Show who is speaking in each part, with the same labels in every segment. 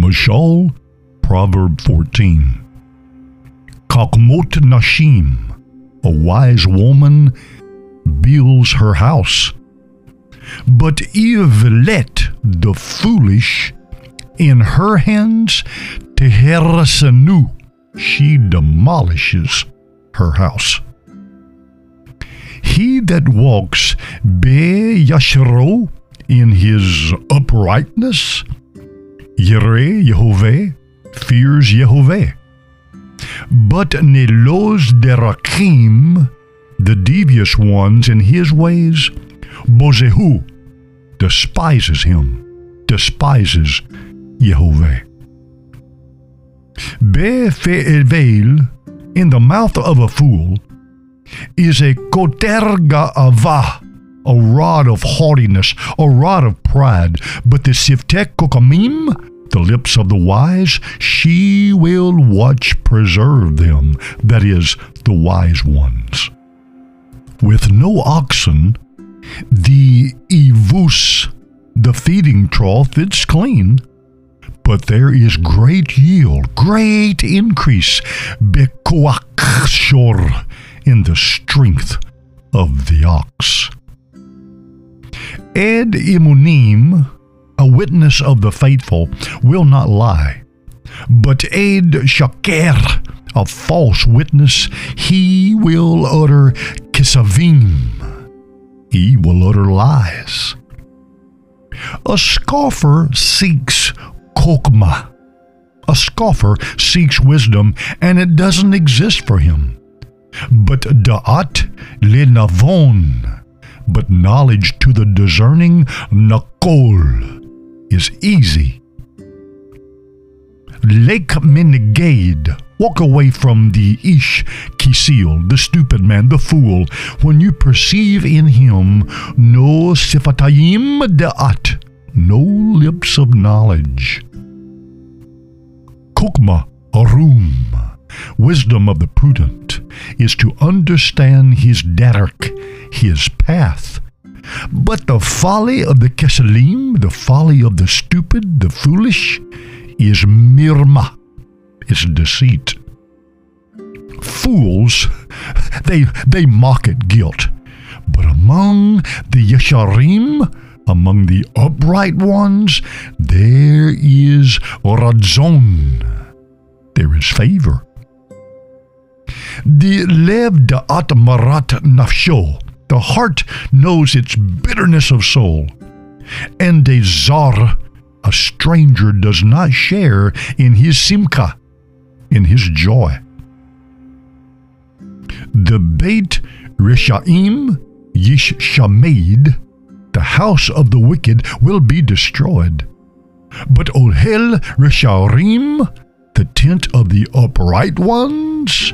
Speaker 1: Mashal, Proverb 14. Kakmot Nashim, a wise woman builds her house. But Ivelet, the foolish, in her hands, Teherasanu, she demolishes her house. He that walks be yashro in his uprightness, Yireh Yehovah, fears Yehovah. But Nelos derakim, the devious ones in his ways, Bozehu, despises him, despises Yehovah. Befe'evel, in the mouth of a fool, is a koterga ava, a rod of haughtiness, a rod of pride. But the siftek kokamim, the lips of the wise, she will watch preserve them, that is, the wise ones. With no oxen, the ivus, the feeding trough, it's clean, but there is great yield, great increase, bekoakshor, in the strength of the ox. Ed imunim, a witness of the faithful, will not lie, but Ed shaker, a false witness, he will utter kisavim, he will utter lies. A scoffer seeks kokma. A scoffer seeks wisdom, and it doesn't exist for him. But da'at lenavon, but knowledge to the discerning nakol is easy. Lake Menegade, walk away from the ish kisil, the stupid man, the fool, when you perceive in him no sifatayim da'at, no lips of knowledge. Kukma arum, wisdom of the prudent, is to understand his derek, his path. But the folly of the kesalim, the folly of the stupid, the foolish, is mirma, is deceit. Fools, they, they mock at guilt. But among the yesharim, among the upright ones, there is radzon, there is favor. The lev da'at marat nafsho, the heart knows its bitterness of soul. And a zar, a stranger, does not share in his simka, in his joy. The Beit Rishaim Yish Shamed, the house of the wicked, will be destroyed. But Ohel Risharim, the tent of the upright ones,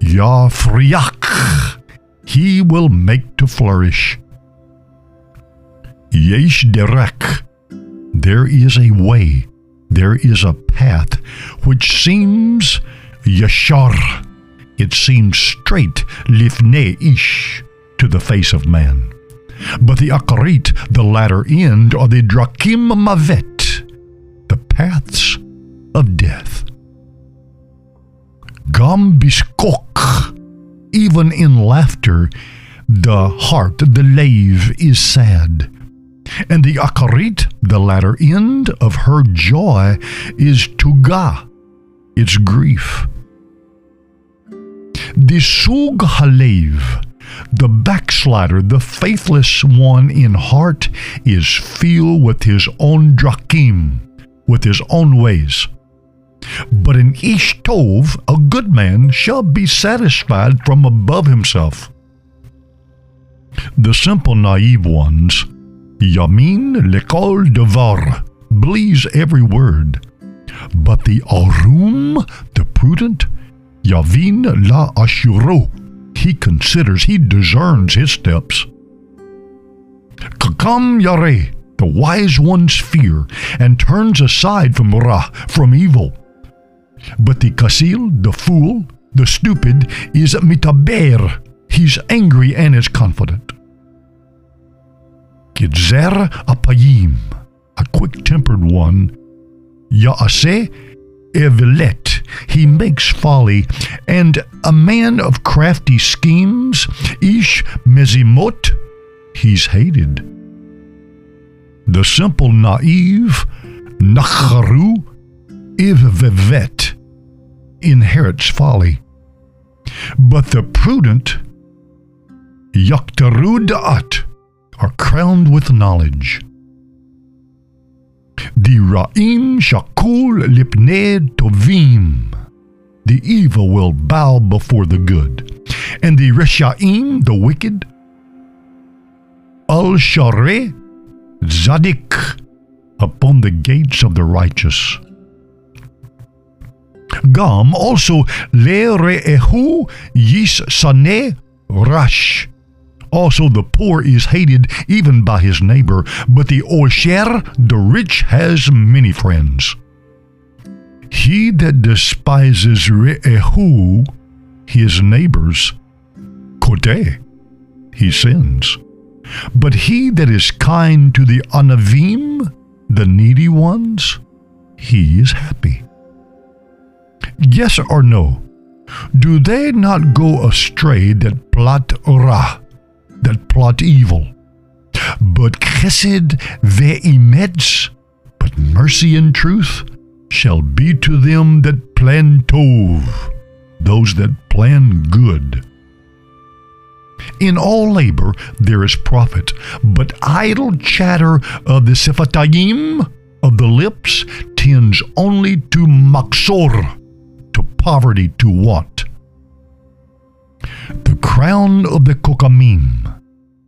Speaker 1: Yafriach, he will make to flourish. Yesh derek, there is a way, there is a path which seems yashar, it seems straight lifnei ish to the face of man. But the akarit, the latter end, are the drakim mavet, the paths of death. Gam biskok, even in laughter, the heart, the lave, is sad. And the akarit, the latter end of her joy, is tuga, its grief. The sug halev, the backslider, the faithless one in heart, is filled with his own drakim, with his own ways. But in Ish Tov, a good man shall be satisfied from above himself. The simple naive ones, Yamin lekol devar, believes every word. But the Arum, the prudent, Yavin la ashuro, he considers, he discerns his steps. Kakam yare, the wise one's fear, and turns aside from ra, from evil. But the kasil, the fool, the stupid, is mitaber. He's angry and is confident. Gidzer apayim, a quick tempered one, Yaase Evelet, he makes folly, and a man of crafty schemes, Ish Mezimot, he's hated. The simple naive, Nacharu Ivvevet, inherits folly. But the prudent, Yaktarudat, are crowned with knowledge. The Ra'im Shakul Lipnei Tovim. The evil will bow before the good. And the Reshaim, the wicked, Al Share Zadik, upon the gates of the righteous. Gam also Le Re'ehu Yis Sane Rash. Also, the poor is hated even by his neighbor, but the Osher, the rich, has many friends. He that despises Re'ehu, his neighbors, Kote, he sins. But he that is kind to the Anavim, the needy ones, he is happy. Yes or no? Do they not go astray that plot ra, that plot evil. But chesed ve'emetz, but mercy and truth, shall be to them that plan tov, those that plan good. In all labor there is profit, but idle chatter of the sefatayim, of the lips, tends only to maksor, poverty, to want. The crown of the kokamim,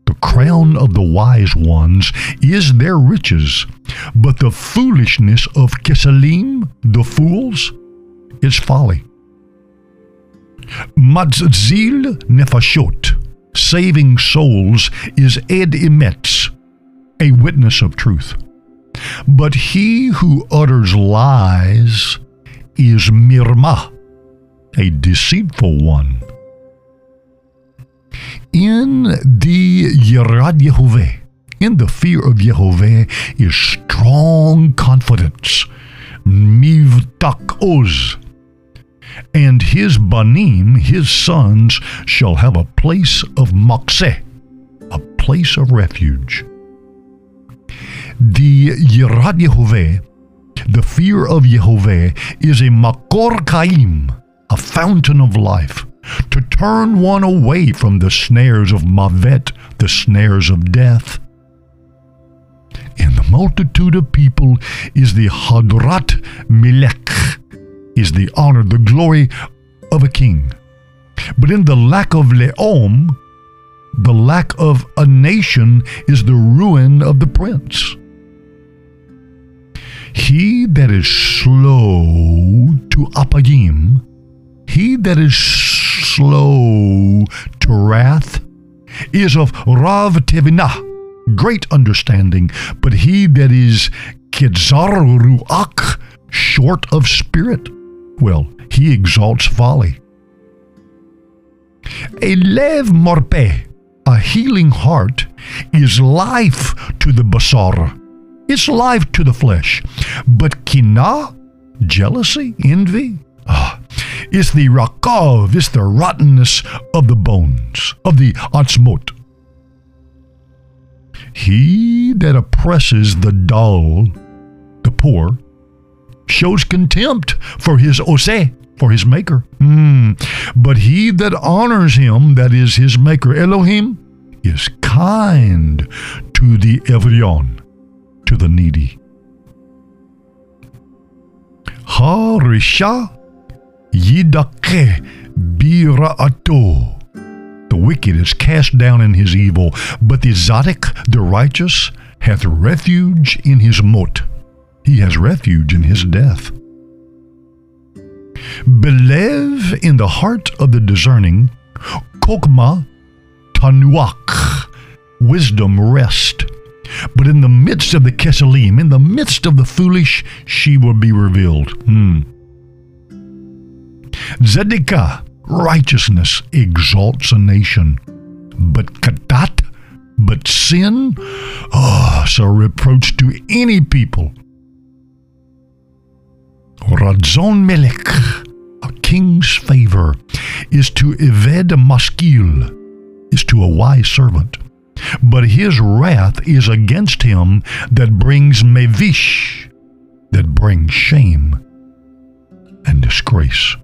Speaker 1: the crown of the wise ones, is their riches, but the foolishness of kesalim, the fools, is folly. Matzil nefashot, saving souls, is ed emetz, a witness of truth. But he who utters lies is mirma, a deceitful one. In the Yerad Yehovah, in the fear of Yehovah, is strong confidence. Mivtak oz. And his banim, his sons, shall have a place of makseh, a place of refuge. The Yerad Yehovah, the fear of Yehovah, is a makor kaim, a fountain of life to turn one away from the snares of Mavet, the snares of death. In the multitude of people is the Hadrat Melech, is the honor, the glory of a king. But in the lack of Leom, the lack of a nation is the ruin of the prince. He that is slow to apagim, he that is slow to wrath, is of Rav Tevinah, great understanding, but he that is Kidzar Ruach, short of spirit, well, he exalts folly. A lev morpeh, a healing heart, is life to the basar. It's life to the flesh. But kina, jealousy, envy, ah, is the rakav, is the rottenness of the bones, of the atzmot. He that oppresses the dull, the poor, shows contempt for his oseh, for his maker. Mm. But he that honors him, that is his maker, Elohim, is kind to the Evrion, to the needy. Harisha Yidake bira'ato. The wicked is cast down in his evil, but the Zadok, the righteous, hath refuge in his mot. He has refuge in his death. Believe in the heart of the discerning, kokma tanuach, wisdom rest. But in the midst of the kesalim, in the midst of the foolish, she will be revealed. Hmm. Zedekah, righteousness exalts a nation. But katat, but sin, oh, a reproach to any people. Radzon Melech, a king's favor, is to eved maskil, is to a wise servant. But his wrath is against him that brings mevish, that brings shame and disgrace.